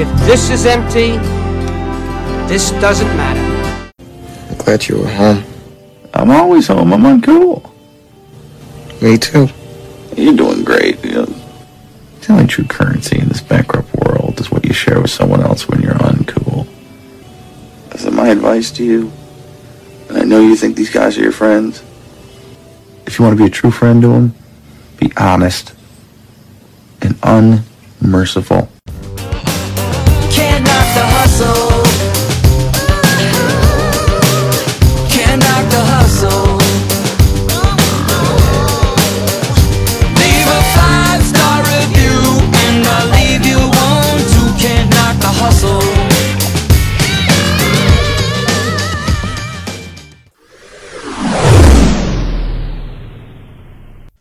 If this is empty, this doesn't matter. I'm glad you were home. I'm always home. I'm uncool. Me too. You're doing great. You know, the only true currency in this bankrupt world is what you share with someone else when you're uncool. So my advice to you, and I know you think these guys are your friends, if you want to be a true friend to them, be honest and unmerciful. Knock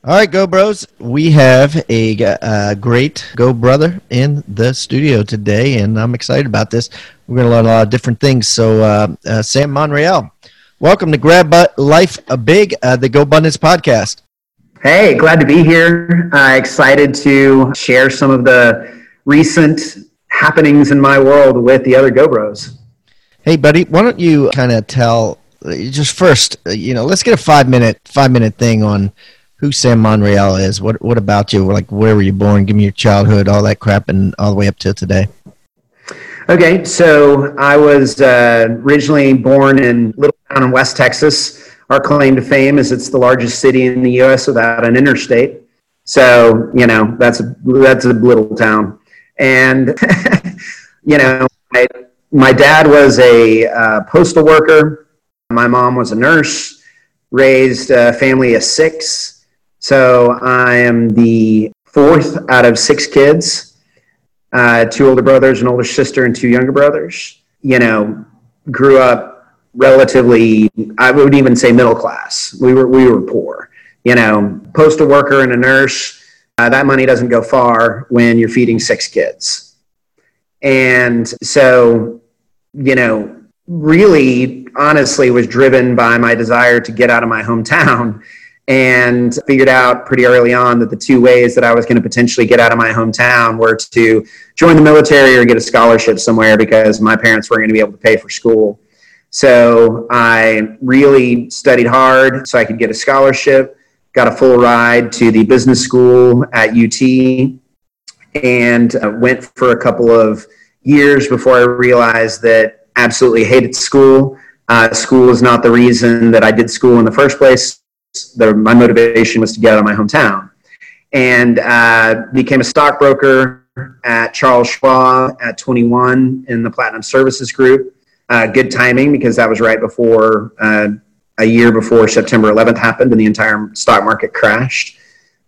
All right, Go Bros. We have a uh, great Go Brother in the studio today, and I'm excited about this. We're going to learn a lot of different things. So, uh, uh, Sam Monreal, welcome to Grab Life a Big, uh, the Go Abundance podcast. Hey, glad to be here. Uh, excited to share some of the recent happenings in my world with the other Go Bros. Hey, buddy, why don't you kind of tell just first, uh, you know, let's get a five minute five minute thing on who Sam Monreal is. What what about you? Like, where were you born? Give me your childhood, all that crap, and all the way up to today. Okay, so I was uh, originally born in Little Town in West Texas. Our claim to fame is it's the largest city in the U.S. without an interstate. So you know that's a, that's a little town, and you know my, my dad was a uh, postal worker. My mom was a nurse. Raised a family of six. So I am the fourth out of six kids, uh, two older brothers, an older sister, and two younger brothers. You know, grew up relatively, I would even say middle class. We were, we were poor. You know, postal worker and a nurse, uh, that money doesn't go far when you're feeding six kids. And so, you know, really honestly was driven by my desire to get out of my hometown and figured out pretty early on that the two ways that I was going to potentially get out of my hometown were to join the military or get a scholarship somewhere because my parents weren't going to be able to pay for school. So I really studied hard so I could get a scholarship, got a full ride to the business school at UT, and uh, went for a couple of years before I realized that absolutely hated school. Uh, school is not the reason that I did school in the first place the, my motivation was to get out of my hometown and uh, became a stockbroker at Charles Schwab at 21 in the Platinum Services Group. Uh, good timing because that was right before uh, a year before September 11th happened and the entire stock market crashed.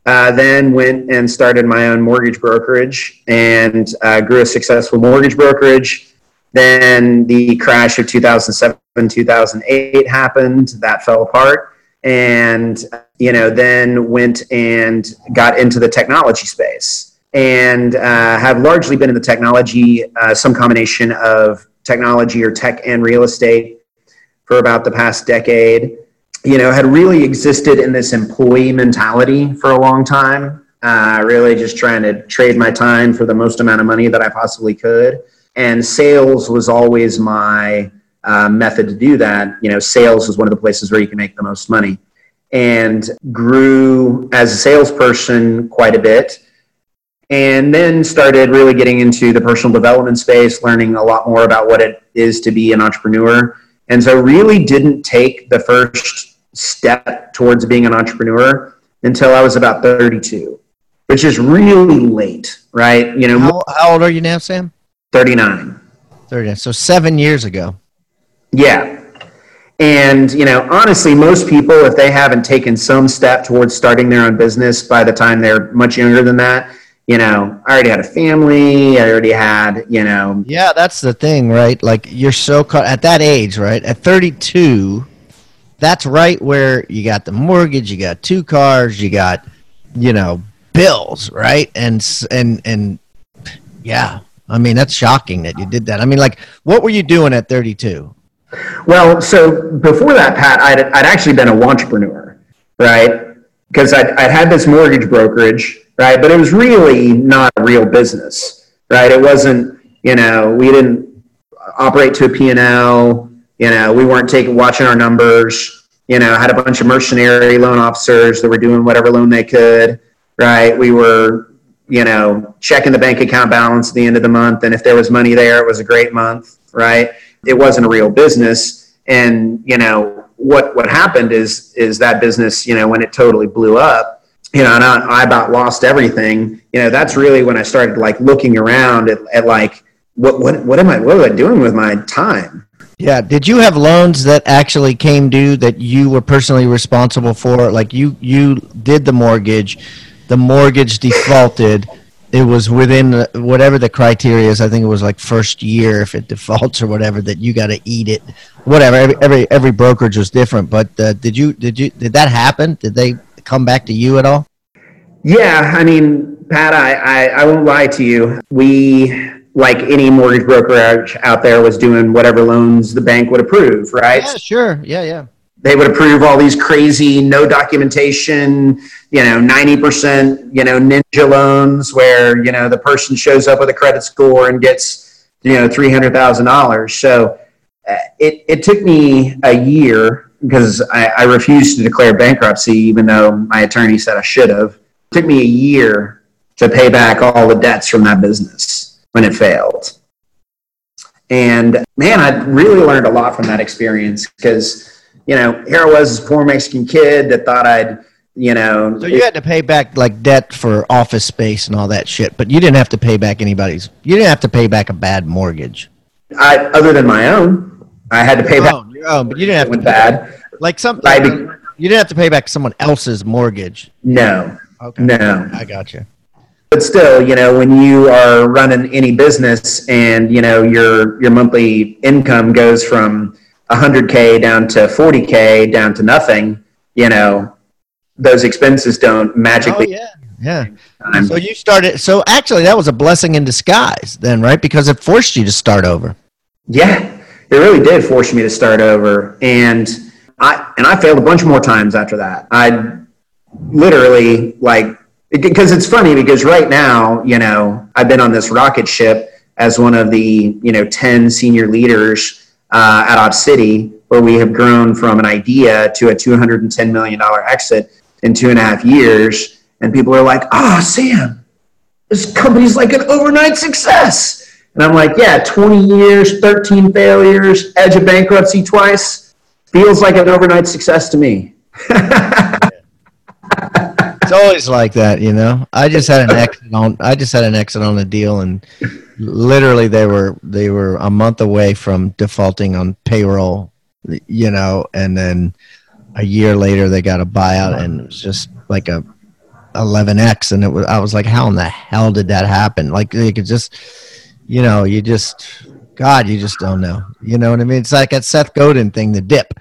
Uh, then went and started my own mortgage brokerage and uh, grew a successful mortgage brokerage. Then the crash of 2007 2008 happened. That fell apart and you know then went and got into the technology space and uh, have largely been in the technology uh, some combination of technology or tech and real estate for about the past decade. You know had really existed in this employee mentality for a long time uh, really just trying to trade my time for the most amount of money that i possibly could. And sales was always my uh, method to do that. You know, sales is one of the places where you can make the most money. And grew as a salesperson quite a bit. And then started really getting into the personal development space, learning a lot more about what it is to be an entrepreneur. And so, really didn't take the first step towards being an entrepreneur until I was about 32, which is really late, right? You know, How, how old are you now, Sam? 39. 30. So seven years ago. Yeah. And, you know, honestly, most people, if they haven't taken some step towards starting their own business by the time they're much younger than that, you know, I already had a family, I already had, you know. Yeah, that's the thing, right? Like you're so caught at that age, right? At 32, that's right where you got the mortgage, you got two cars, you got, you know, bills, right? And and and yeah, I mean that's shocking that you did that. I mean, like, what were you doing at 32? Well, so before that, Pat, I'd, I'd actually been a entrepreneur, right? Because I'd, I'd had this mortgage brokerage, right? But it was really not a real business, right? It wasn't, You know, we didn't operate to a P&L. You know, we weren't taking watching our numbers. You know, had a bunch of mercenary loan officers that were doing whatever loan they could. Right? We were, you know, checking the bank account balance at the end of the month, and if there was money there, it was a great month. Right? It wasn't a real business, and you know what what happened is is that business, you know, when it totally blew up, you know, and I, I about lost everything. You know, that's really when I started like looking around at, at like what what what am I what am I doing with my time? Yeah. Did you have loans that actually came due that you were personally responsible for? Like you you did the mortgage, the mortgage defaulted. It was within the, whatever the criteria is. I think it was like first year if it defaults or whatever that you got to eat it. Whatever. Every every every brokerage was different. But uh, did you did you did that happen? Did they come back to you at all? Yeah, I mean, Pat, I, I, I won't lie to you. We, like any mortgage brokerage out there, was doing whatever loans the bank would approve, right? Yeah, sure. Yeah, yeah. They would approve all these crazy, no documentation, you know, 90%, you know, ninja loans where, you know, the person shows up with a credit score and gets, you know, $300,000. So uh, it, it took me a year because I, I refused to declare bankruptcy, even though my attorney said I should have. It took me a year to pay back all the debts from that business when it failed. And man, I really learned a lot from that experience because, you know, here I was, this poor Mexican kid that thought I'd, you know, So you had to pay back like debt for office space and all that shit, but you didn't have to pay back anybody's. You didn't have to pay back a bad mortgage. I, other than my own, I had to pay Your back own, your own, but you didn't have to bad. like some. I be- you didn't have to pay back someone else's mortgage. No, Okay. no. I got you. but still, you know, when you are running any business and you know your your monthly income goes from 100k down to 40k down to nothing, you know, those expenses don't Oh magically. yeah, yeah. time. So you started. So actually, that was a blessing in disguise, then, right? Because it forced you to start over. Yeah, it really did force me to start over, and I and I failed a bunch more times after that. I literally like because it's funny because right now, you know, I've been on this rocket ship as one of the you know ten senior leaders uh, at Op City, where we have grown from an idea to a two hundred and ten million dollar exit in two and a half years, and people are like, "Ah, Sam, this company's like an overnight success." And I'm like, yeah, 20 years, 13 failures, edge of bankruptcy twice. Feels like an overnight success to me. It's always like that, you know. I just had an exit on. I just had an exit on a deal, and literally they were they were a month away from defaulting on payroll, you know, and then a year later they got a buyout, and it was just like a 11x, and it was I was like, how in the hell did that happen? Like you could just, you know, you just, God, you just don't know. You know what I mean? It's like that Seth Godin thing, the dip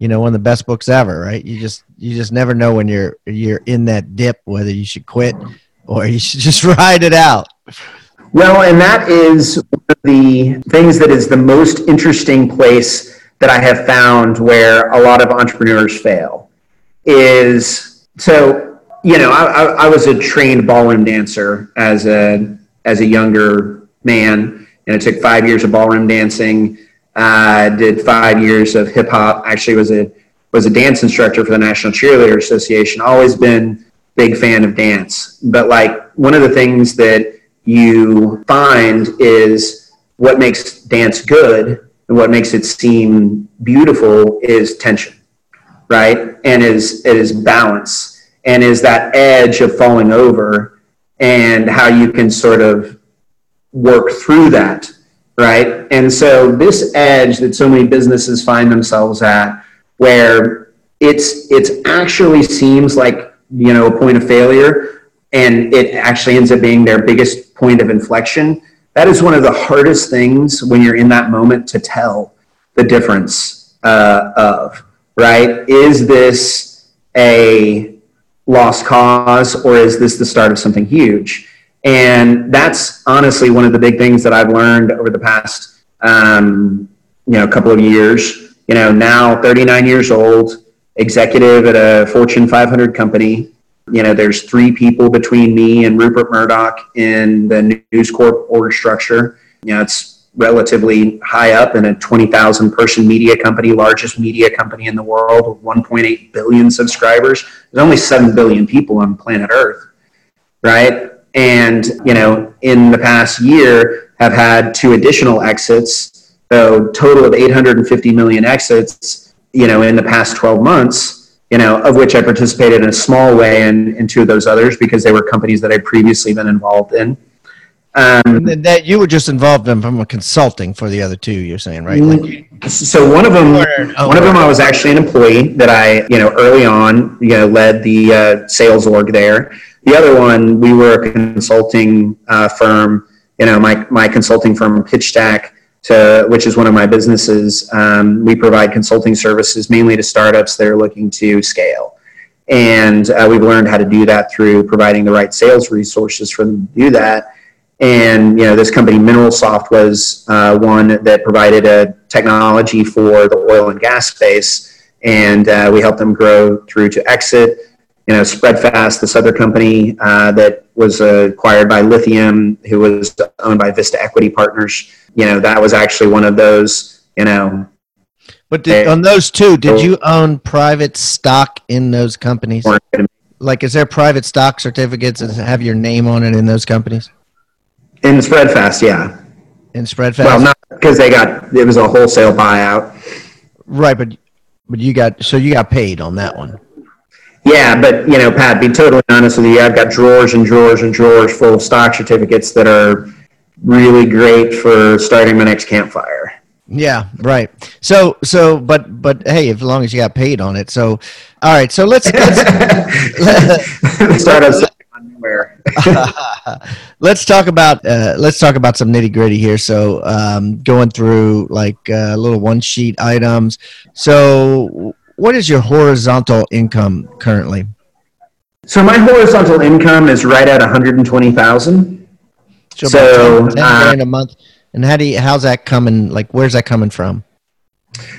you know one of the best books ever right? You just you just never know when you're you're in that dip whether you should quit or you should just ride it out. Well, and that is the things that is the most interesting place that I have found where a lot of entrepreneurs fail is so you know I, I, I was a trained ballroom dancer as a as a younger man and it took five years of ballroom dancing I did five years of hip hop. Actually, was a was a dance instructor for the National Cheerleader Association. Always been big fan of dance. But like one of the things that you find is what makes dance good and what makes it seem beautiful is tension, right? And is it is balance and is that edge of falling over and how you can sort of work through that right? And so this edge that so many businesses find themselves at, where it's it's actually seems like you know a point of failure, and it actually ends up being their biggest point of inflection. That is one of the hardest things when you're in that moment to tell the difference uh, of right. Is this a lost cause or is this the start of something huge? And that's honestly one of the big things that I've learned over the past, um, you know, couple of years. You know, now 39 years old, executive at a Fortune 500 company. You know, there's three people between me and Rupert Murdoch in the News Corp org structure. You know, it's relatively high up in a 20,000 person media company, largest media company in the world with 1.8 billion subscribers. There's only 7 billion people on planet Earth, right? And, you know, in the past year have had two additional exits, so total of 850 million exits, you know, in the past 12 months, you know, of which I participated in a small way in, in two of those others because they were companies that I'd previously been involved in. Um, And that you were just involved in from a consulting for the other two. You're saying right? Like So one of them, Oh, one of them, I was actually an employee that I, you know, early on, you know, led the uh, sales org there. The other one, we were a consulting uh, firm. You know, my my consulting firm, PitchStack, to which is one of my businesses. Um, we provide consulting services mainly to startups that are looking to scale, and uh, we've learned how to do that through providing the right sales resources for them to do that. And you know, this company, MineralSoft, was uh, one that provided a technology for the oil and gas space, and uh, we helped them grow through to exit. You know, Spredfast, this other company uh, that was acquired by Lithium, who was owned by Vista Equity Partners. You know, that was actually one of those. You know, But did, on those two, did you own private stock in those companies? Like, is there private stock certificates that have your name on it in those companies? In Spredfast, yeah. In Spredfast? Well, not because they got it was a wholesale buyout. right, but but you got so you got paid on that one. Yeah, but you know, Pat, be totally honest with you, I've got drawers and drawers and drawers full of stock certificates that are really great for starting my next campfire. Yeah, right. So so but but hey, as long as you got paid on it. So all right, so let's let's Start us on nowhere. let's talk about uh, let's talk about some nitty gritty here. So um, going through like uh, little one sheet items. So what is your horizontal income currently? So my horizontal income is right at 120,000. So, So, 10, 10 uh, grand a month. And how do you, how's that coming? Like, where's that coming from?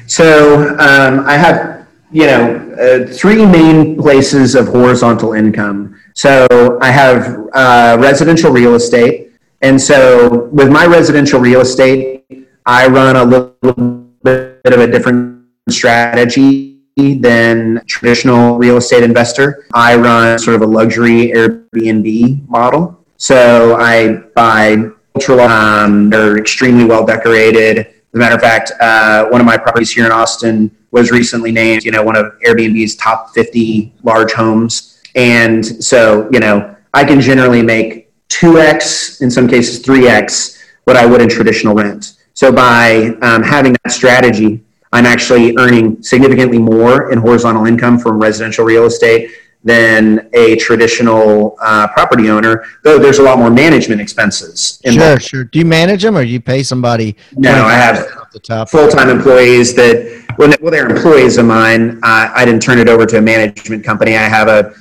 So um, I have, you know, uh, three main places of horizontal income. So I have uh, residential real estate. And so with my residential real estate, I run a little bit of a different strategy than traditional real estate investor. I run sort of a luxury Airbnb model. So I buy ultra, um, they're extremely well decorated. As a matter of fact, uh, one of my properties here in Austin was recently named, you know, one of Airbnb's top 50 large homes. And so, you know, I can generally make 2x, in some cases 3x, what I would in traditional rent. So by um, having that strategy, I'm actually earning significantly more in horizontal income from residential real estate than a traditional uh, property owner, though there's a lot more management expenses. Sure, involved. sure. Do you manage them or do you pay somebody? No, I have the top. full-time employees that, well, well, they're employees of mine. Uh, I didn't turn it over to a management company. I have a,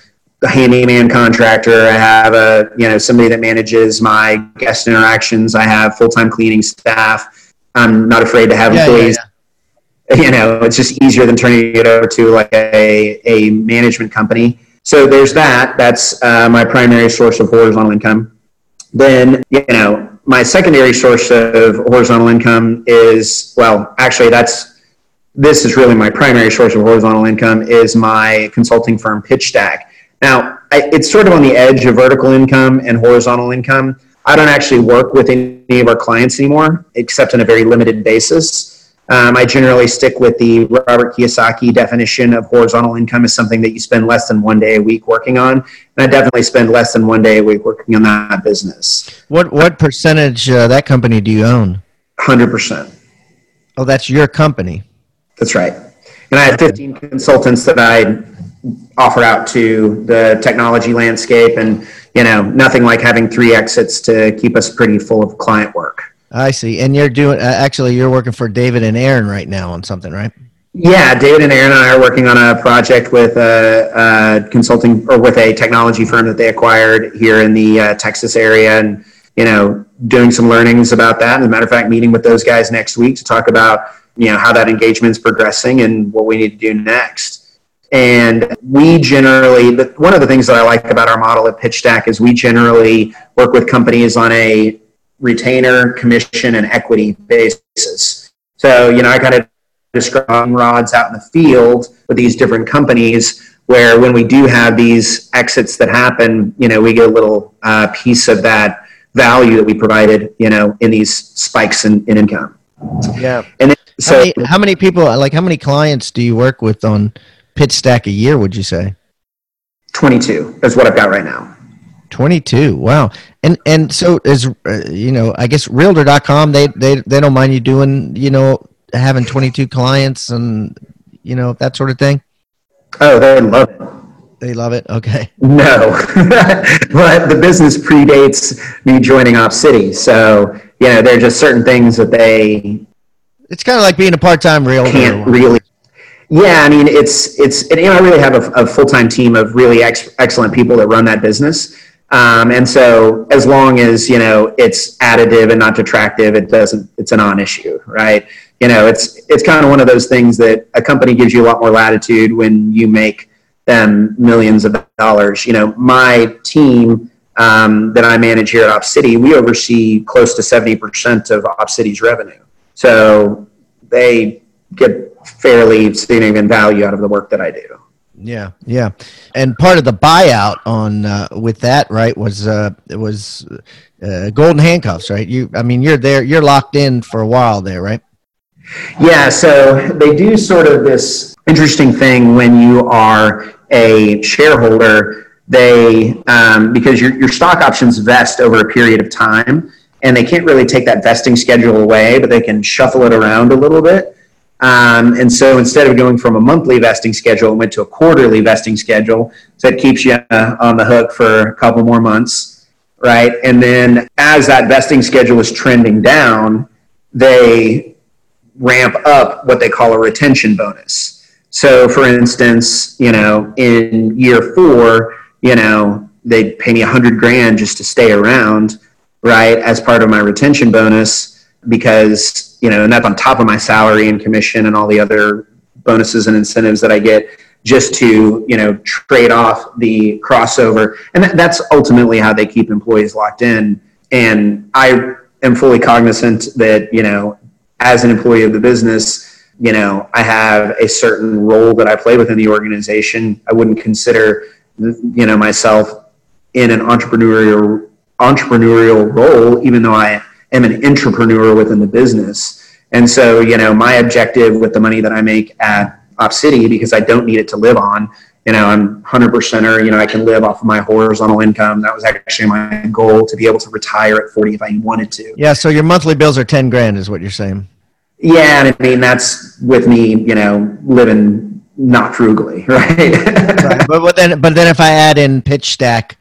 a handyman contractor. I have a, you know, somebody that manages my guest interactions. I have full-time cleaning staff. I'm not afraid to have Yeah, yeah, employees. You know, it's just easier than turning it over to like a, a management company. So there's that. That's uh, my primary source of horizontal income. Then, you know, my secondary source of horizontal income is, well, actually, that's, this is really my primary source of horizontal income is my consulting firm, PitchStack. Now, I, it's sort of on the edge of vertical income and horizontal income. I don't actually work with any of our clients anymore, except on a very limited basis. Um, I generally stick with the Robert Kiyosaki definition of horizontal income as something that you spend less than one day a week working on. And I definitely spend less than one day a week working on that business. What what percentage uh, that company do you own? 100%. Oh, that's your company. That's right. And I have 15 consultants that I offer out to the technology landscape and, you know, nothing like having three exits to keep us pretty full of client work. I see. And you're doing uh, actually you're working for David and Aaron right now on something, right? Yeah, David and Aaron and I are working on a project with a, a consulting or with a technology firm that they acquired here in the uh, Texas area, and you know, doing some learnings about that. As a matter of fact, meeting with those guys next week to talk about you know how that engagement's progressing and what we need to do next. And we generally, the, one of the things that I like about our model at PitchStack is we generally work with companies on a retainer, commission, and equity basis. So, you know, I kind of describe rods out in the field with these different companies where when we do have these exits that happen, you know, we get a little uh, piece of that value that we provided, you know, in these spikes in, in income. Yeah. And then, So, so how, many, how many people, like, how many clients do you work with on Pitch Stack a year? Would you say 22 is what I've got right now. twenty-two? Wow. And and so is uh, you know, I guess Realtor.com they they they don't mind you doing you know having twenty-two clients and you know that sort of thing. Oh, they love it. They love it. Okay. No, but the business predates me joining Op City. So, you know, there are just certain things that they It's kind of like being a part-time realtor. can't really. Yeah, I mean, it's it's and, you know, I really have a, a full time team of really ex- excellent people that run that business. Um, and so, as long as you know it's additive and not detractive, it doesn't. It's a non-issue, right? You know, it's it's kind of one of those things that a company gives you a lot more latitude when you make them millions of dollars. You know, my team um, that I manage here at Op City, we oversee close to seventy percent of Op City's revenue. So they get fairly significant value out of the work that I do. Yeah, yeah, and part of the buyout on uh, with that right was uh, it was uh, golden handcuffs, right? You, I mean, you're there, you're locked in for a while there, right? Yeah, so they do sort of this interesting thing when you are a shareholder. They um, because your your stock options vest over a period of time, and they can't really take that vesting schedule away, but they can shuffle it around a little bit. Um, and so instead of going from a monthly vesting schedule, it went to a quarterly vesting schedule. So it keeps you uh, on the hook for a couple more months, right? And then as that vesting schedule is trending down, they ramp up what they call a retention bonus. So, for instance, you know, in year four, you know, they'd pay me a hundred grand just to stay around, right, as part of my retention bonus because, you know, and that's on top of my salary and commission and all the other bonuses and incentives that I get just to, you know, trade off the crossover. And that, that's ultimately how they keep employees locked in. And I am fully cognizant that, you know, as an employee of the business, you know, I have a certain role that I play within the organization. I wouldn't consider, you know, myself in an entrepreneurial entrepreneurial role, even though I am an entrepreneur within the business. And so, you know, my objective with the money that I make at Op City, because I don't need it to live on, you know, I'm 100%er, you know, I can live off of my horizontal income. That was actually my goal to be able to retire at 40 if I wanted to. Yeah. So your monthly bills are ten grand, is what you're saying. Yeah, and I mean that's with me, you know, living not frugally, right? right. But, but then, but then if I add in pitch stack,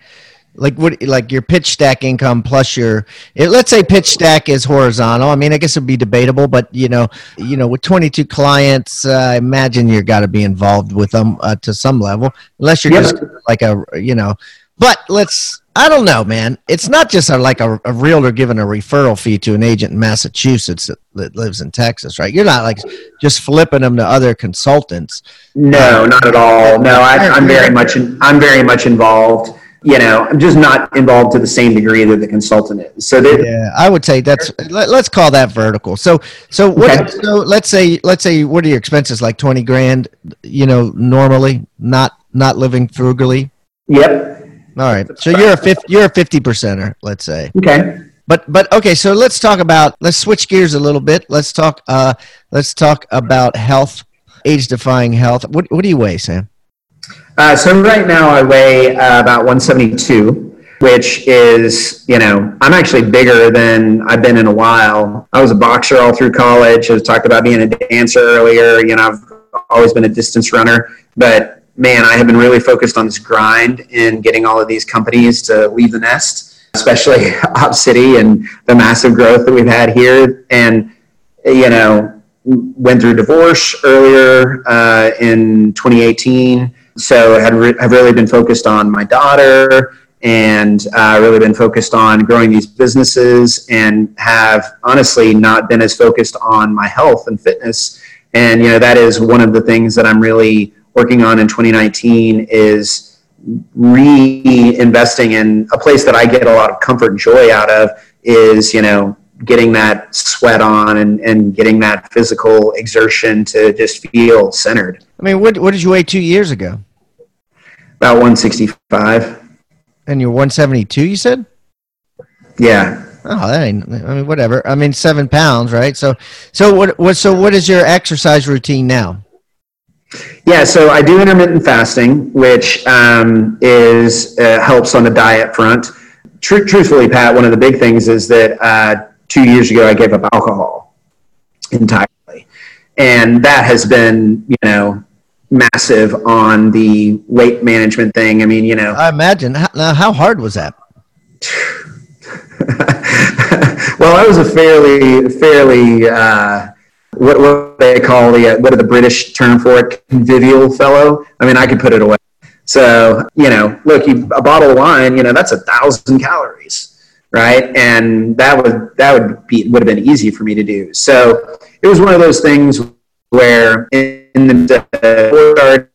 like what, like your pitch stack income plus your, it, let's say pitch stack is horizontal. I mean, I guess it'd be debatable, but you know, you know, with 22 clients, uh, I imagine you got to be involved with them uh, to some level, unless you're Yep. just like a, you know. But let's, I don't know, man. It's not just a, like a, a realtor giving a referral fee to an agent in Massachusetts that, that lives in Texas, right? You're not like just flipping them to other consultants. no, not at all. No, I, I'm very much, I'm very much involved. You know, I'm just not involved to the same degree that the consultant is. So that, Yeah, I would say that's let, us call that vertical. So so what Okay. so let's say let's say what are your expenses like 20 grand, you know, normally, not not living frugally. yep, All right. So you're a 50 you're a 50 percenter, let's say. okay. But but okay, so let's talk about let's switch gears a little bit. Let's talk uh let's talk about health, age defying health. What what do you weigh, Sam? Uh, so right now I weigh uh, about 172, which is, you know, I'm actually bigger than I've been in a while. I was a boxer all through college. I talked about being a dancer earlier. You know, I've always been a distance runner, but man, I have been really focused on this grind and getting all of these companies to leave the nest, especially Op City and the massive growth that we've had here. And, you know, went through divorce earlier uh, in 2018 so had re- have really been focused on my daughter and uh, really been focused on growing these businesses and have honestly not been as focused on my health and fitness. And you know that is one of the things that i'm really working on in 2019 is reinvesting in a place that i get a lot of comfort and joy out of is you know getting that sweat on and, and getting that physical exertion to just feel centered. I mean, what what did you weigh two years ago? About 165. And you're 172, you said? Yeah. Oh, that ain't. I mean, whatever. I mean, seven pounds, right? So, so what? What? So, what is your exercise routine now? Yeah, so I do intermittent fasting, which um, is uh, helps on the diet front. Tr- truthfully, Pat, one of the big things is that uh, two years ago I gave up alcohol entirely, and that has been you know massive on the weight management thing. I mean, you know, I imagine. How, now, how hard was that? well, I was a fairly fairly. Uh, what, what they call the uh, what are the British term for it? Convivial fellow. I mean, I could put it away. So you know, look, you, a bottle of wine, you know, that's a thousand calories, right? And that would that would be would have been easy for me to do. So it was one of those things where in the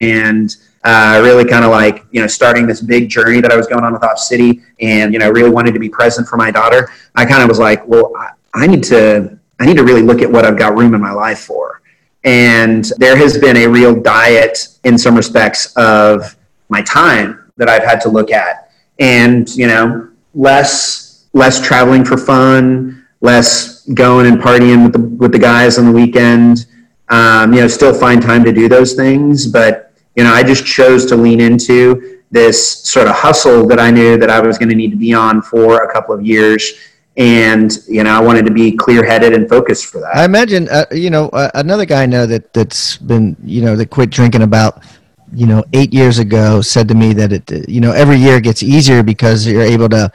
and uh, really kind of like you know starting this big journey that I was going on with Op City, and you know really wanted to be present for my daughter. I kind of was like, well, I, I need to I need to really look at what I've got room in my life for. And there has been a real diet in some respects of my time that I've had to look at. And, you know, less less traveling for fun, less going and partying with the with the guys on the weekend. Um, you know, still find time to do those things, but you know, I just chose to lean into this sort of hustle that I knew that I was going to need to be on for a couple of years and you know I wanted to be clear headed and focused for that. I imagine, uh, you know, uh, another guy I know that that's been, you know, that quit drinking about, you know, eight years ago said to me that it, you know, every year gets easier because you're able to,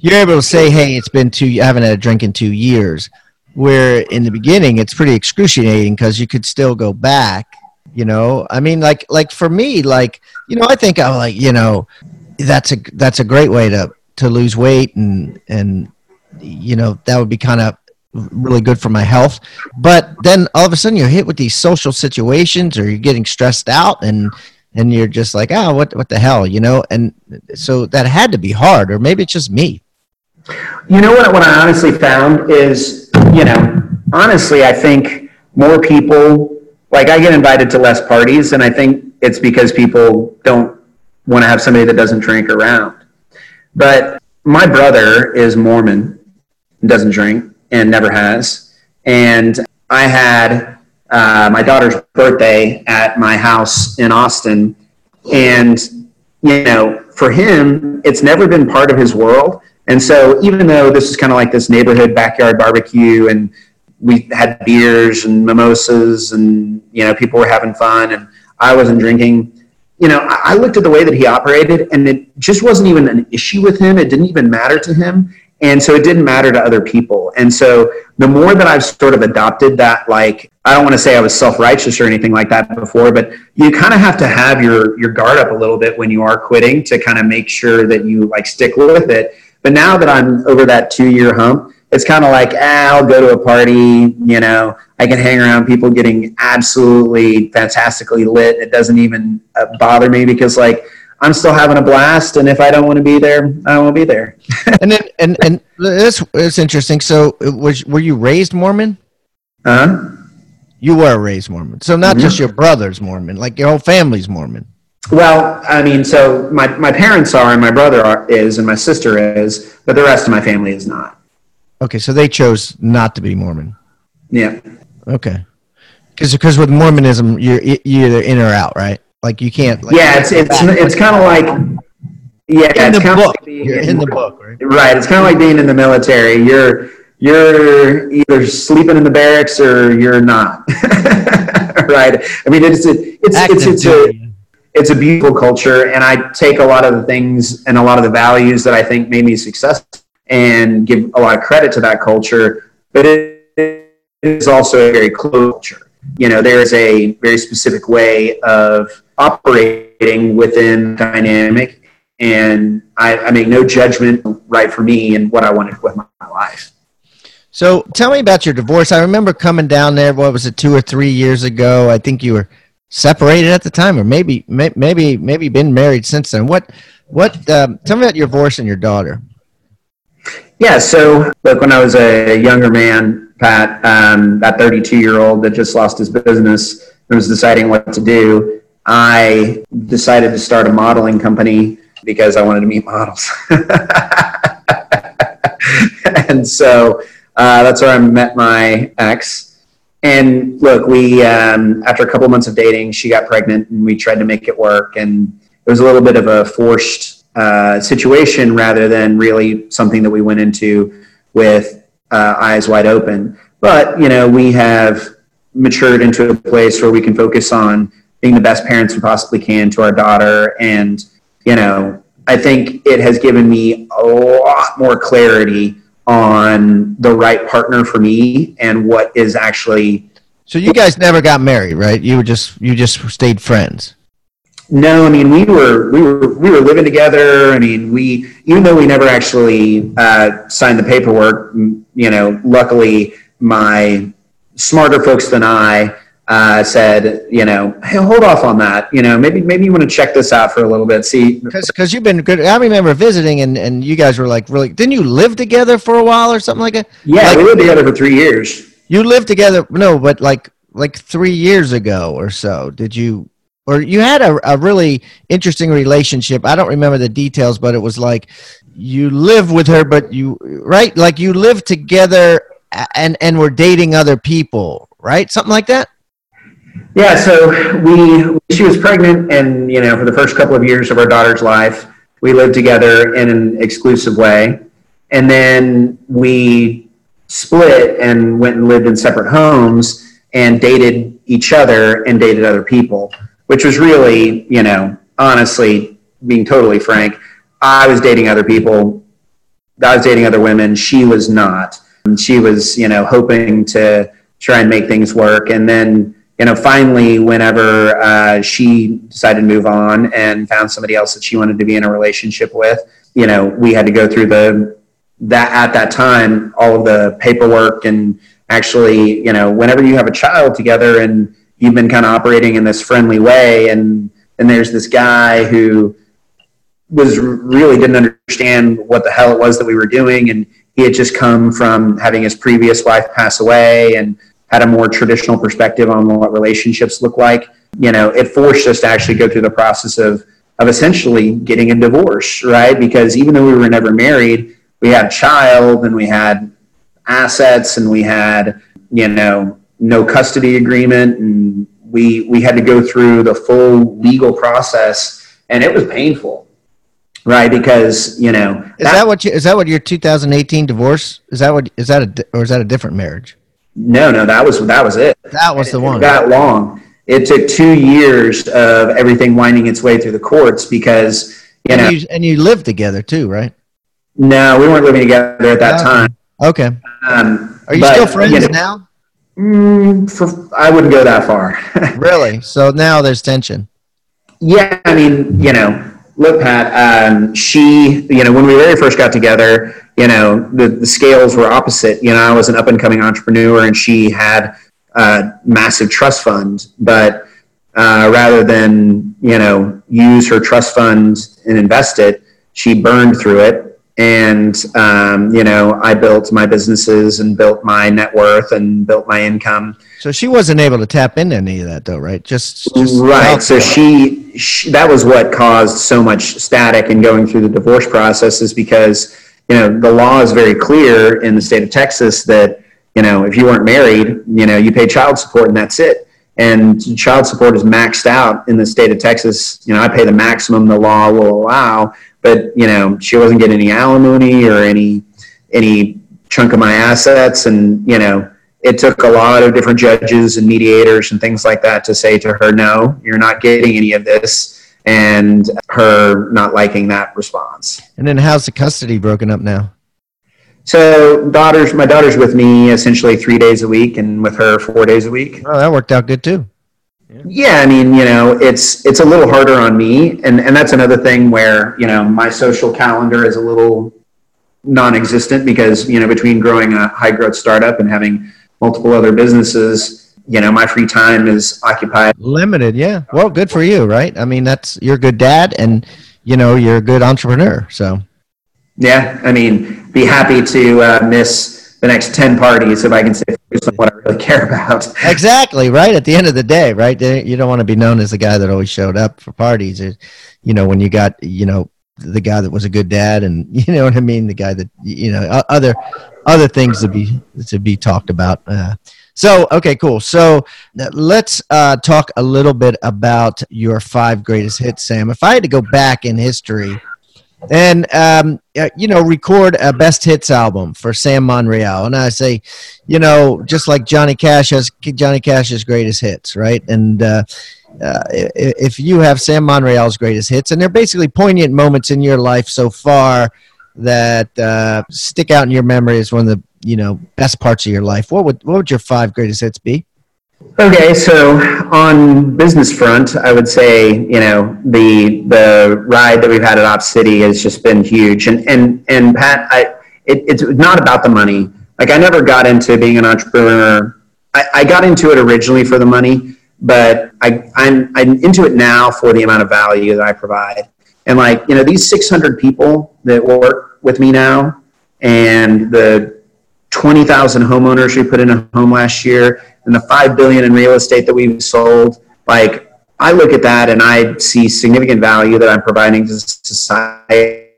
you're able to say, hey, it's been two, I haven't had a drink in two years. Where in the beginning it's pretty excruciating because you could still go back. You know, I mean, like, like for me, like, you know, I think I'm like, you know, that's a that's a great way to to lose weight and and you know that would be kind of really good for my health but then all of a sudden you're hit with these social situations or you're getting stressed out and and you're just like oh what what the hell you know and so that had to be hard or maybe it's just me You know what? What I honestly found is, you know, honestly, I think more people like I get invited to less parties, and I think it's because people don't want to have somebody that doesn't drink around. But my brother is Mormon, doesn't drink, and never has. And I had uh, my daughter's birthday at my house in Austin, and you know, for him, it's never been part of his world. And so, even though this is kind of like this neighborhood backyard barbecue, and we had beers and mimosas, and you know, people were having fun, and I wasn't drinking. You know, I looked at the way that he operated, and it just wasn't even an issue with him. It didn't even matter to him, and so it didn't matter to other people. And so, the more that I've sort of adopted that, like, I don't want to say I was self righteous or anything like that before, but you kind of have to have your your guard up a little bit when you are quitting to kind of make sure that you like stick with it. But now that I'm over that two year hump, it's kind of like, ah, I'll go to a party, you know, I can hang around people getting absolutely fantastically lit. It doesn't even uh, bother me because like I'm still having a blast, and if I don't want to be there, I won't be there. and then and and this is interesting so was were you raised mormon huh? you were raised mormon so not just mm-hmm. your brother's mormon like your whole family's mormon Well, I mean, so my, my parents are, and my brother are, is, and my sister is, but the rest of my family is not. okay so they chose not to be mormon Yeah. Okay. Because with Mormonism, you're you're either in or out, right? Like you can't. Like, Yeah, it's it's it's kind of like yeah, in it's the kind of book. like being You're in the book, right? Right. It's kind of like being in the military. You're you're either sleeping in the barracks or you're not. right. I mean, it's a, it's it's Active it's a duty. it's a beautiful culture, and I take a lot of the things and a lot of the values that I think made me successful, and give a lot of credit to that culture. But it is also a very close culture. You know, there is a very specific way of operating within dynamic, and I, I make no judgment right for me and what I wanted with my, my life. So tell me about your divorce. I remember coming down there. What was it, two or three years ago? I think you were separated at the time, or maybe may, maybe maybe been married since then. What what? Um, tell me about your divorce and your daughter. Yeah, so look, when I was a younger man, Pat, um, that 32 year old that just lost his business and was deciding what to do, I decided to start a modeling company because I wanted to meet models. and so uh, that's where I met my ex. And look, we um, after a couple months of dating, she got pregnant, and we tried to make it work. And it was a little bit of a forced uh, situation rather than really something that we went into with uh, eyes wide open. But you know, we have matured into a place where we can focus on being the best parents we possibly can to our daughter, and you know, I think it has given me a lot more clarity on the right partner for me and what is actually So you guys never got married, right? You were just you just stayed friends. No, I mean we were we were we were living together. I mean we even though we never actually uh, signed the paperwork, you know, luckily my smarter folks than I uh, said, you know, hey, hold off on that. You know, maybe maybe you want to check this out for a little bit. See, Because you've been good. I remember visiting, and, and you guys were like really. Didn't you live together for a while or something like that? yeah, Like, we lived together for three years. you lived together. No, but like like three years ago or so. Did you? Or you had a, a really interesting relationship. I don't remember the details, but it was like you live with her, but you right like you live together and and were dating other people, right? Something like that. Yeah, so we she was pregnant, and you know, for the first couple of years of our daughter's life, we lived together in an exclusive way, and then we split and went and lived in separate homes and dated each other and dated other people, which was really, you know, honestly, being totally frank, I was dating other people. I was dating other women. She was not. She was, you know, hoping to try and make things work. And then, you know, finally, whenever uh, she decided to move on and found somebody else that she wanted to be in a relationship with, you know, we had to go through the that at that time all of the paperwork and actually, you know, whenever you have a child together and you've been kind of operating in this friendly way, and and there's this guy who was really didn't understand what the hell it was that we were doing and he had just come from having his previous wife pass away and had a more traditional perspective on what relationships look like you know it forced us to actually go through the process of of essentially getting a divorce right because even though we were never married we had a child and we had assets and we had you know no custody agreement and we we had to go through the full legal process and it was painful right because you know Is that, what you? Is that what your 2018 divorce? Is that what? Is that a or is that a different marriage? No no that was that was it That was the one. that long it took two years of everything winding its way through the courts because you know And you, and you lived together too, right? no we weren't living together at that Okay. time Okay. um, Are you but, still friends you know, now? mm, for, i wouldn't go that far Really? So now there's tension. Yeah, I mean, you know, look, Pat, um, she, you know, when we very first got together, you know, the, the scales were opposite. You know, I was an up and coming entrepreneur and she had a massive trust fund, but uh, rather than, you know, use her trust fund and invest it, she burned through it. And, um, you know, I built my businesses and built my net worth and built my income. So she wasn't able to tap into any of that though, right? Just, just right so she, she that was what caused so much static in going through the divorce process is because you know the law is very clear in the state of texas that you know if you weren't married you know you pay child support and that's it. And child support is maxed out in the state of texas. You know i pay the maximum the law will allow but you know she wasn't getting any alimony or any any chunk of my assets. And you know it took a lot of different judges and mediators and things like that to say to her no you're not getting any of this and her not liking that response And then how's the custody broken up now? so daughters my daughter's with me essentially three days a week and with her four days a week Oh, that worked out good too. yeah i mean you know it's it's a little harder on me and and that's another thing where you know my social calendar is a little non-existent because you know between growing a high growth startup and having multiple other businesses you know my free time is occupied Limited, yeah. Well, good for you, right? I mean, that's you're a good dad, and you know you're a good entrepreneur. So Yeah, I mean, be happy to uh, miss the next 10 parties if I can say focus on what I really care about. Exactly right. At the end of the day, right? You don't want to be known as the guy that always showed up for parties. You know, when you got you know the guy that was a good dad, and you know what I mean, the guy that you know other other things to be to be talked about. Uh, so okay, cool. So uh, let's uh, talk a little bit about your five greatest hits, Sam. If I had to go back in history and um, uh, you know record a best hits album for Sam Monreal, and I say, you know, just like Johnny Cash has Johnny Cash's greatest hits, right? And uh, uh, if you have Sam Monreal's greatest hits, and they're basically poignant moments in your life so far that uh, stick out in your memory as one of the you know best parts of your life, what would what would your five greatest hits be? Okay, so on business front, I would say you know the the ride that we've had at Op City has just been huge, and and and Pat, I it, it's not about the money. Like I never got into being an entrepreneur. I, I got into it originally for the money, but I I'm I'm into it now for the amount of value that I provide. And like you know these 600 people that work with me now, and the 20,000 homeowners we put in a home last year and the 5 billion in real estate that we've sold like I look at that and I see significant value that I'm providing to society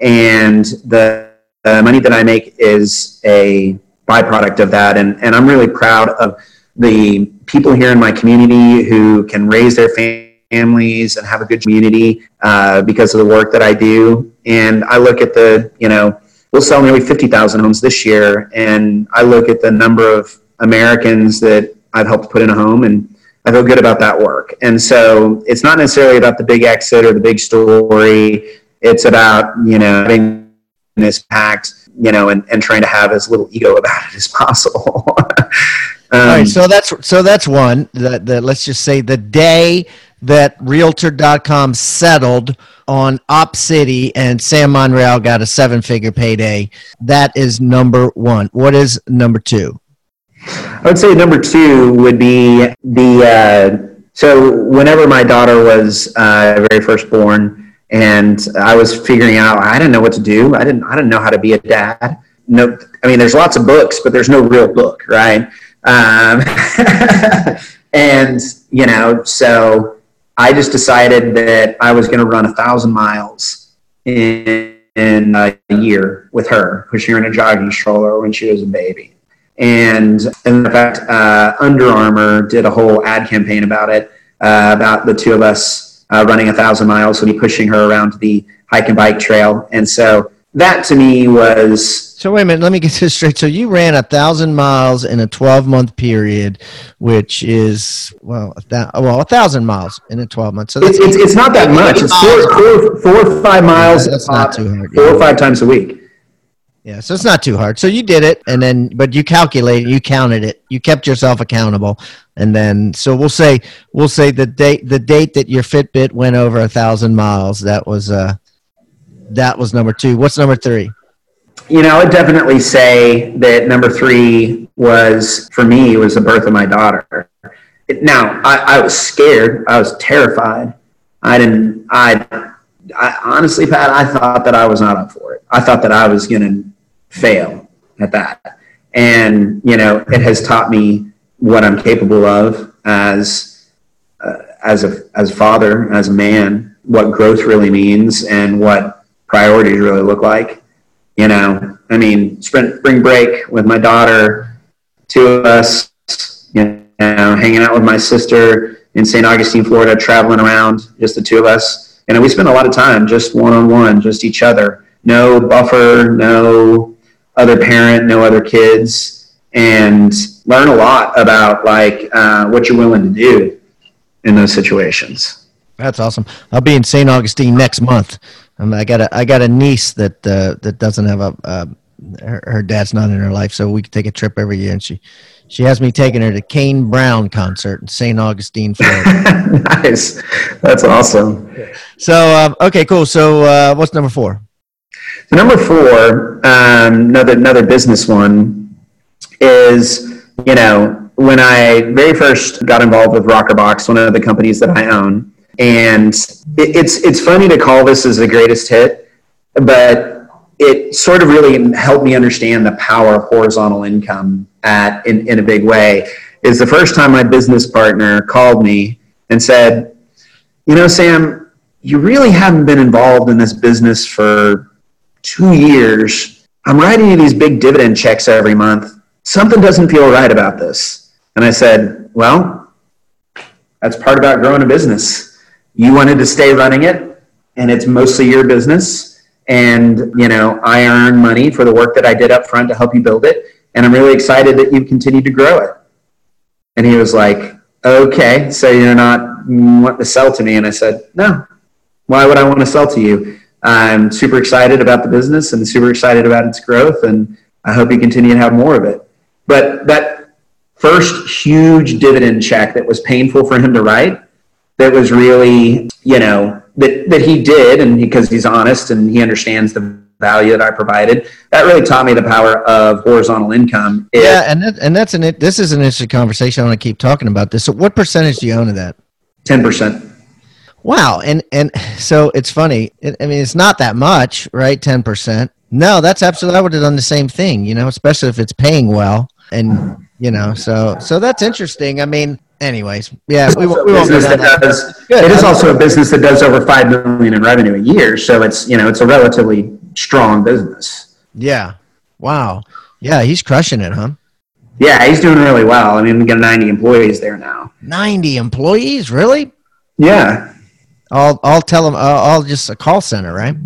and the uh, money that I make is a byproduct of that and, and I'm really proud of the people here in my community who can raise their families and have a good community uh, because of the work that I do and I look at the you know we'll sell nearly 50,000 homes this year. And I look at the number of Americans that I've helped put in a home and I feel good about that work. And so it's not necessarily about the big exit or the big story. It's about, you know, having this pact, you know, and, and trying to have as little ego about it as possible. um, All right, so that's so that's one. That, that let's just say the day that Realtor.com settled on Op City and Sam Monreal got a seven-figure payday. That is number one. What is number two? I would say number two would be the. Uh, so whenever my daughter was uh, very first born, and I was figuring out, I didn't know what to do. I didn't. I didn't know how to be a dad. No, I mean, there's lots of books, but there's no real book, right? Um, and you know, so I just decided that I was going to run a thousand miles in, in a year with her, pushing her in a jogging stroller when she was a baby. And in fact, uh, Under Armour did a whole ad campaign about it, uh, about the two of us uh, running a thousand miles, so be pushing her around the hike and bike trail. And so that to me was So wait a minute, let me get this straight. So you ran a thousand miles in a twelve-month period, which is well, a thou- well, a thousand miles in a twelve months. So it's, it's, it's not that much. It's four, four, four or five miles Yeah, that's not too hard, four yeah. or five times a week. Yeah, so it's not too hard. So you did it, and then but you calculated, you counted it, you kept yourself accountable, and then so we'll say we'll say the date the date that your Fitbit went over a thousand miles. That was uh that was number two. What's number three? You know, I would definitely say that number three was for me was the birth of my daughter. Now, I, I was scared. I was terrified. I didn't. I, I honestly, Pat, I thought that I was not up for it. I thought that I was going to fail at that. And you know, it has taught me what I'm capable of as uh, as a as father, as a man, what growth really means, and what priorities really look like you know, I mean, spring, spring break with my daughter, two of us, you know, hanging out with my sister in St. Augustine, Florida, traveling around, just the two of us. And we spent a lot of time just one on one, just each other. No buffer, no other parent, no other kids, and learn a lot about like uh, what you're willing to do in those situations. That's awesome. I'll be in St. Augustine next month. Um, I got a I got a niece that uh, that doesn't have a uh, her, her dad's not in her life, so we can take a trip every year, and she she has me taking her to Kane Brown concert in St. Augustine, Florida. nice, that's awesome. so um, okay, cool. So uh, what's number four? So number four, um, another another business one, is you know when I very first got involved with Rockerbox, one of the companies that I own, and it, it's it's funny to call this as the greatest hit, but it sort of really helped me understand the power of horizontal income at in, in a big way. Is the first time my business partner called me and said, "You know, Sam, you really haven't been involved in this business for two years. I'm writing you these big dividend checks every month. Something doesn't feel right about this." And I said, "Well, that's part about growing a business. You wanted to stay running it, and it's mostly your business." and you know i earn money for the work that i did up front to help you build it and i'm really excited that you've continued to grow it and he was like okay so you're not wanting to sell to me and i said no why would i want to sell to you i'm super excited about the business and super excited about its growth and i hope you continue to have more of it but that first huge dividend check that was painful for him to write that was really you know that that he did, and because he's honest and he understands the value that I provided, that really taught me the power of horizontal income. It, yeah, and that, and that's an this is an interesting conversation. I want to keep talking about this. So, what percentage do you own of that? ten percent. Wow, and and so it's funny. It, I mean, it's not that much, right? Ten percent. No, that's absolutely. I would have done the same thing, you know, especially if it's paying well, and you know, so so that's interesting. I mean, anyways, yeah, we, won't- we won't go down that does, Good. it is also a business that does over five million in revenue a year, so it's you know it's a relatively strong business. Yeah. Wow. Yeah, he's crushing it, huh? Yeah, he's doing really well. I mean, we got 90 employees there now. Ninety employees, really? Yeah, I'll I'll tell them. Uh, I'll just a call center, right?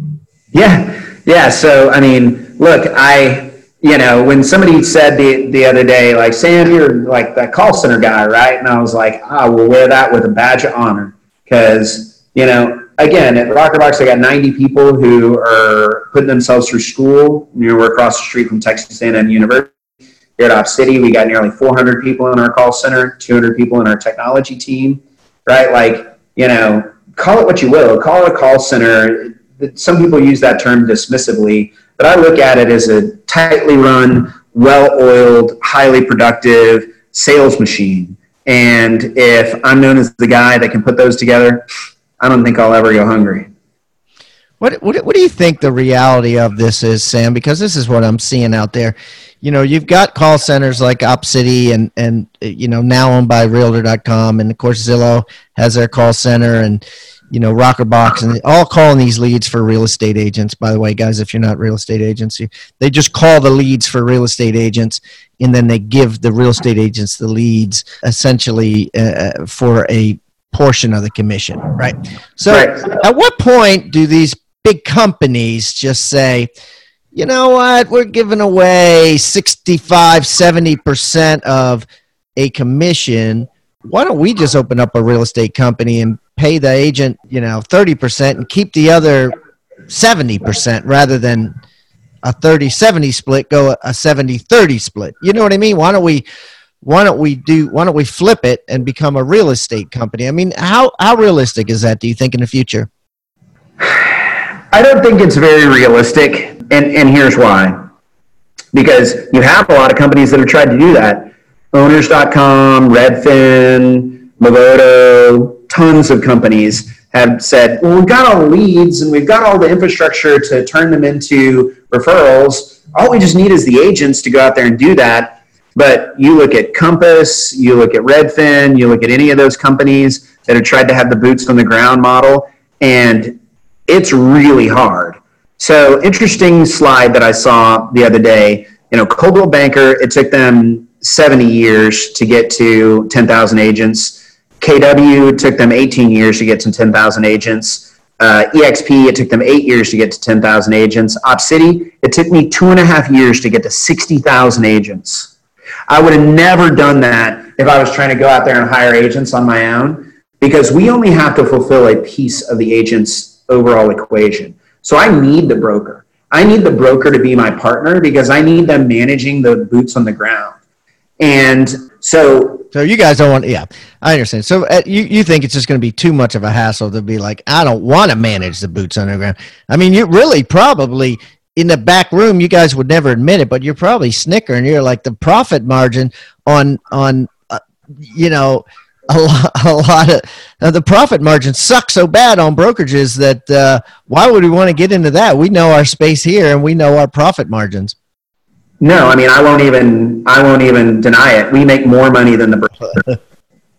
Yeah, yeah. So I mean, look, I you know when somebody said the the other day, like Sam, you're like that call center guy, right? And I was like, I will wear that with a badge of honor because you know, again, at Rockerbox, I got 90 people who are putting themselves through school. You know, we're across the street from Texas A&M University. Here at Op City, we got nearly 400 people in our call center, 200 people in our technology team, right? Like, you know, call it what you will, call it a call center. Some people use that term dismissively, but I look at it as a tightly run, well oiled, highly productive sales machine. And if I'm known as the guy that can put those together, I don't think I'll ever go hungry. What, what what do you think the reality of this is, Sam? Because this is what I'm seeing out there. You know, you've got call centers like Op City and and uh, you know now owned by Realtor.com, and of course Zillow has their call center, and you know Rockerbox, and all calling these leads for real estate agents. By the way, guys, if you're not real estate agents, you, they just call the leads for real estate agents, and then they give the real estate agents the leads essentially uh, for a portion of the commission, right? So, Right. at what point do these big companies just say, you know what, we're giving away 65, 70% of a commission. Why don't we just open up a real estate company and pay the agent, you know, 30% and keep the other 70% rather than a 30 70 split go a 70 30 split. You know what I mean? Why don't we why don't we do why don't we flip it and become a real estate company? I mean, how how realistic is that do you think in the future? I don't think it's very realistic, and, and here's why. Because you have a lot of companies that have tried to do that. Owners.com, Redfin, Movoto, tons of companies have said, well, we've got all the leads and we've got all the infrastructure to turn them into referrals. All we just need is the agents to go out there and do that. But you look at Compass, you look at Redfin, you look at any of those companies that have tried to have the boots on the ground model, and it's really hard. So interesting slide that I saw the other day. You know, Coldwell Banker. It took them 70 years to get to 10,000 agents. KW took them 18 years to get to 10,000 agents. Uh, EXP it took them eight years to get to 10,000 agents. Op City it took me two and a half years to get to 60,000 agents. I would have never done that if I was trying to go out there and hire agents on my own because we only have to fulfill a piece of the agent's overall equation. So I need the broker. I need the broker to be my partner because I need them managing the boots on the ground. And so, So you guys don't want, yeah, I understand. So uh, you you think it's just going to be too much of a hassle to be like, I don't want to manage the boots underground. I mean, you really probably in the back room, you guys would never admit it, but you're probably snickering. You're like the profit margin on on uh, you know a lot, a lot of uh, the profit margins suck so bad on brokerages that uh, why would we want to get into that? We know our space here and we know our profit margins. No, I mean I won't even I won't even deny it. We make more money than the broker.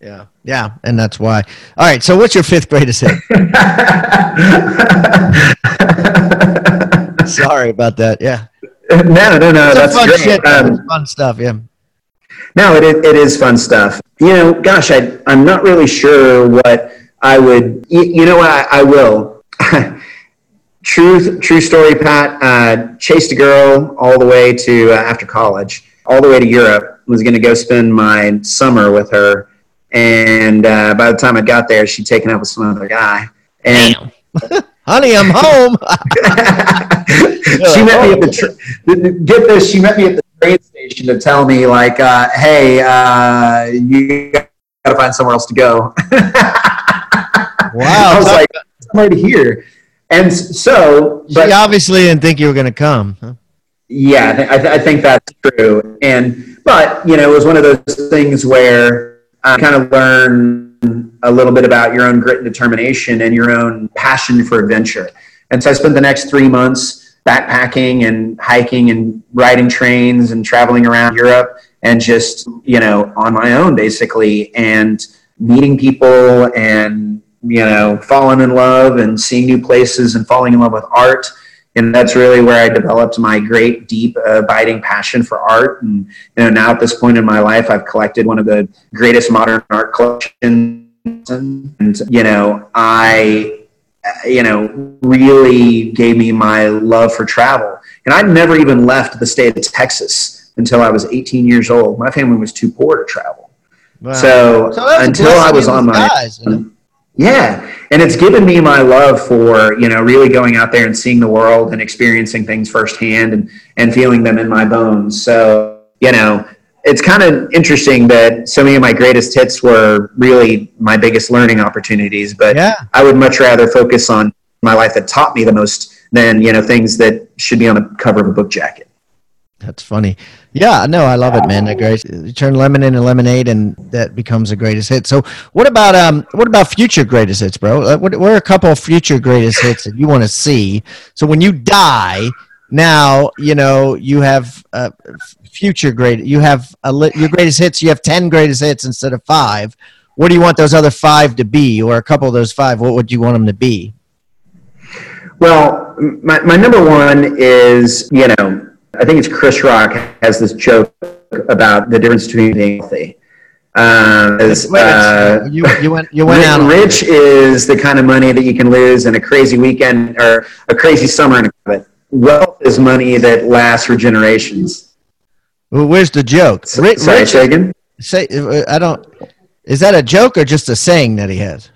Yeah, yeah, and that's why. All right, so what's your fifth greatest hit? Sorry about that. Yeah, no, no, no, It's that's fun. Um, fun stuff. Yeah. No, it, it is fun stuff. You know, gosh, I, I'm not really sure what I would, you, you know what, I, I will. Truth, true story, Pat. Uh, chased a girl all the way to, uh, after college, all the way to Europe. Was going to go spend my summer with her. And uh, by the time I got there, she'd taken up with some other guy. And Honey, I'm home. she met me at the tr- get this. She met me at the train station to tell me like, uh, "Hey, uh, you got to find somewhere else to go." wow. I was like, "I'm right here," and so, but she obviously didn't think you were going to come. Huh? yeah, I, th- I, th- I think that's true. And but you know, it was one of those things where I kind of learn a little bit about your own grit and determination and your own passion for adventure. And so I spent the next three months backpacking and hiking and riding trains and traveling around Europe and just you know on my own basically and meeting people and you know falling in love and seeing new places and falling in love with art and that's really where I developed my great, deep, abiding passion for art. And you know, now at this point in my life, I've collected one of the greatest modern art collections, and you know, I, you know, really gave me my love for travel. And I never even left the state of Texas until I was 18 years old. My family was too poor to travel, Wow. so, So that was a until I was on my disguise, you know? yeah, and it's given me my love for you know really going out there and seeing the world and experiencing things firsthand and and feeling them in my bones. So you know, it's kind of interesting that so many of my greatest hits were really my biggest learning opportunities. But Yeah. I would much rather focus on my life that taught me the most than you know things that should be on the cover of a book jacket. That's funny. Yeah, no, I love it, man. That great. You turn lemon into lemonade, and that becomes a greatest hit. So, what about um, what about future greatest hits, bro? What, what are a couple of future greatest hits that you want to see? So when you die, now you know you have uh, future great. You have a li- your greatest hits. You have ten greatest hits instead of five. What do you want those other five to be, or a couple of those five? What would you want them to be? Well, my, my number one is, you know, I think it's Chris Rock has this joke about the difference between being healthy. Um, is, uh, you, you went you went out. rich is the kind of money that you can lose in a crazy weekend or a crazy summer in a wealth is money that lasts for generations. Well, where's the joke? Ri- Sorry, rich- say I don't. Is that a joke or just a saying that he has?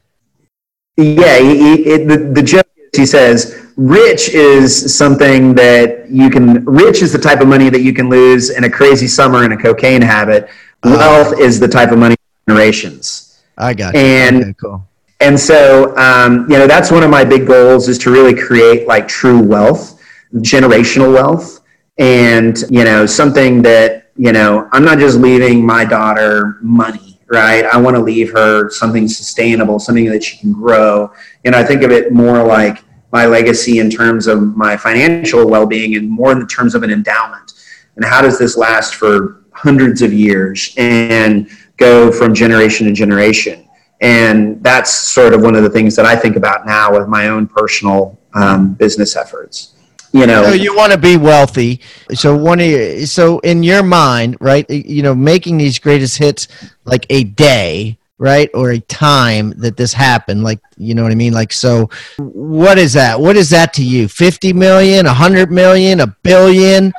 Yeah, he, he, it, the, the joke is he says, rich is something that you can, rich is the type of money that you can lose in a crazy summer in a cocaine habit. Wealth is the type of money generations. I got you. And- okay, cool. And so, um, you know, that's one of my big goals is to really create like true wealth, generational wealth. And, you know, something that, you know, I'm not just leaving my daughter money, right? I want to leave her something sustainable, something that she can grow. And I think of it more like my legacy in terms of my financial well being and more in terms of an endowment. And how does this last for hundreds of years and go from generation to generation? And that's sort of one of the things that I think about now with my own personal um, business efforts. You know, So you want to be wealthy. So one of your, so in your mind, right? You know, making these greatest hits like a day, right, or a time that this happened. Like you know what I mean? Like so, what is that? What is that to you? Fifty million, a hundred million, a billion?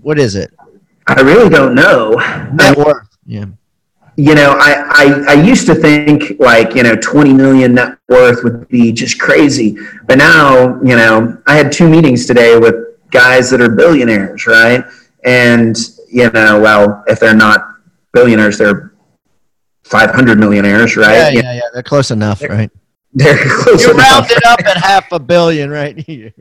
What is it? I really don't know. Net worth. Yeah. You know, I, I, I used to think like, you know, 20 million net worth would be just crazy. But now, you know, I had two meetings today with guys that are billionaires, right? And, you know, well, if they're not billionaires, they're 500 millionaires, right? yeah, yeah. Yeah. They're close enough, right? They're close enough. You enough. round it up at half a billion, right?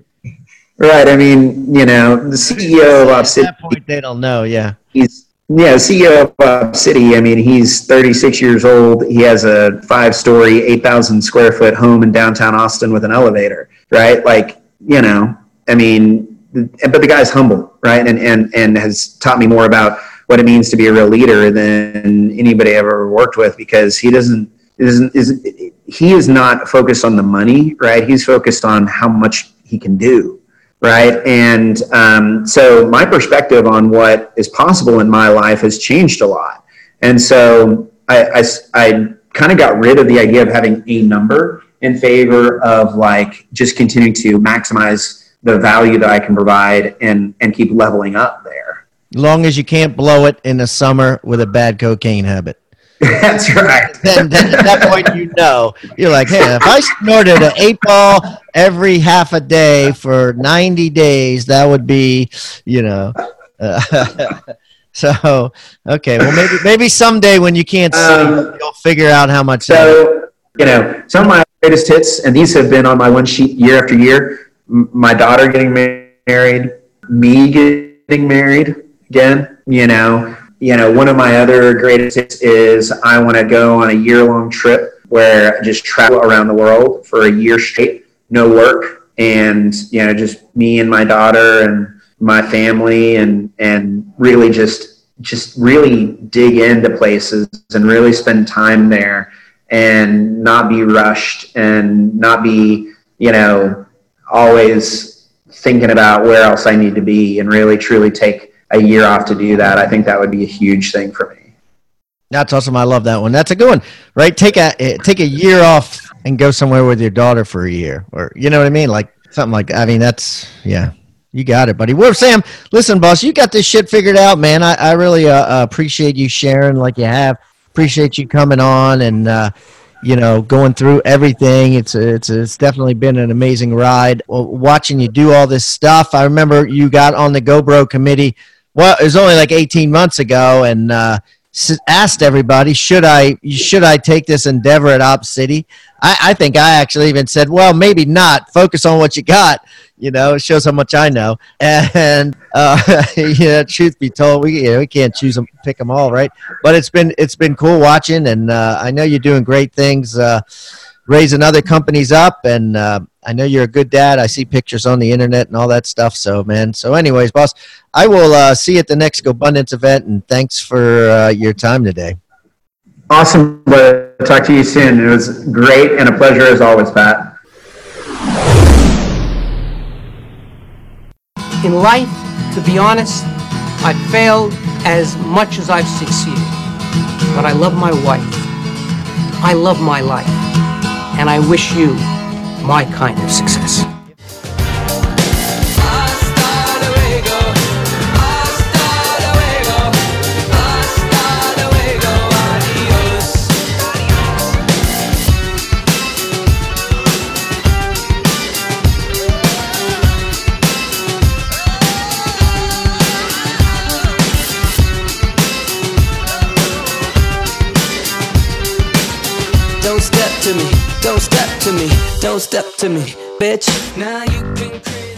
Right. I mean, you know, the CEO of At that point, they don't know. Yeah. he's Yeah, CEO of uh, City. I mean, he's 36 years old. He has a five-story, 8,000 square foot home in downtown Austin with an elevator. Right? Like, you know, I mean, but the guy's humble, right? And and and has taught me more about what it means to be a real leader than anybody I've ever worked with because he doesn't isn't is he is not focused on the money, right? He's focused on how much he can do, right? And um, so my perspective on what is possible in my life has changed a lot. And so I, I, I kind of got rid of the idea of having a number in favor of like just continuing to maximize the value that I can provide and and keep leveling up there. Long as you can't blow it in the summer with a bad cocaine habit. That's right. then, then at that point you know you're like, hey, if I snorted an eight ball every half a day for 90 days, that would be, you know. Uh, so okay, well maybe maybe someday when you can't see, Um, you'll figure out how much. So, you know, some of my greatest hits, and these have been on my one sheet year after year. M- my daughter getting married, me getting married again. You know, you know, one of my other greatest is I want to go on a year long trip where I just travel around the world for a year straight, no work, and you know, just me and my daughter and my family, and and really just just really dig into places and really spend time there and not be rushed and not be, you know, always thinking about where else I need to be and really truly take a year off to do that. I think that would be a huge thing for me. That's awesome. I love that one. That's a good one, right? Take a eh, take a year off and go somewhere with your daughter for a year, or you know what I mean, like something like. I mean, that's yeah, you got it, buddy. Well, Sam, listen, boss, you got this shit figured out, man. I, I really uh, uh, appreciate you sharing like you have. Appreciate you coming on and uh, you know going through everything. It's it's it's definitely been an amazing ride. Watching you do all this stuff. I remember you got on the GoBro committee. Well, it was only like 18 months ago, and uh, asked everybody, should I should I take this endeavor at Op City? I, I think I actually even said, well, maybe not. Focus on what you got. You know, it shows how much I know. And uh, yeah, truth be told, we you know, we can't choose them, pick them all, right? But it's been it's been cool watching, and uh, I know you're doing great things, uh, raising other companies up, and uh, I know you're a good dad. I see pictures on the internet and all that stuff. So, man. So, anyways, boss, I will uh, see you at the next Abundance event, and thanks for uh, your time today. Awesome. But talk to you soon. It was great and a pleasure as always, Pat. In life, to be honest, I've failed as much as I've succeeded. But I love my wife. I love my life. And I wish you my kind of success. Don't step to me, bitch. Now you can.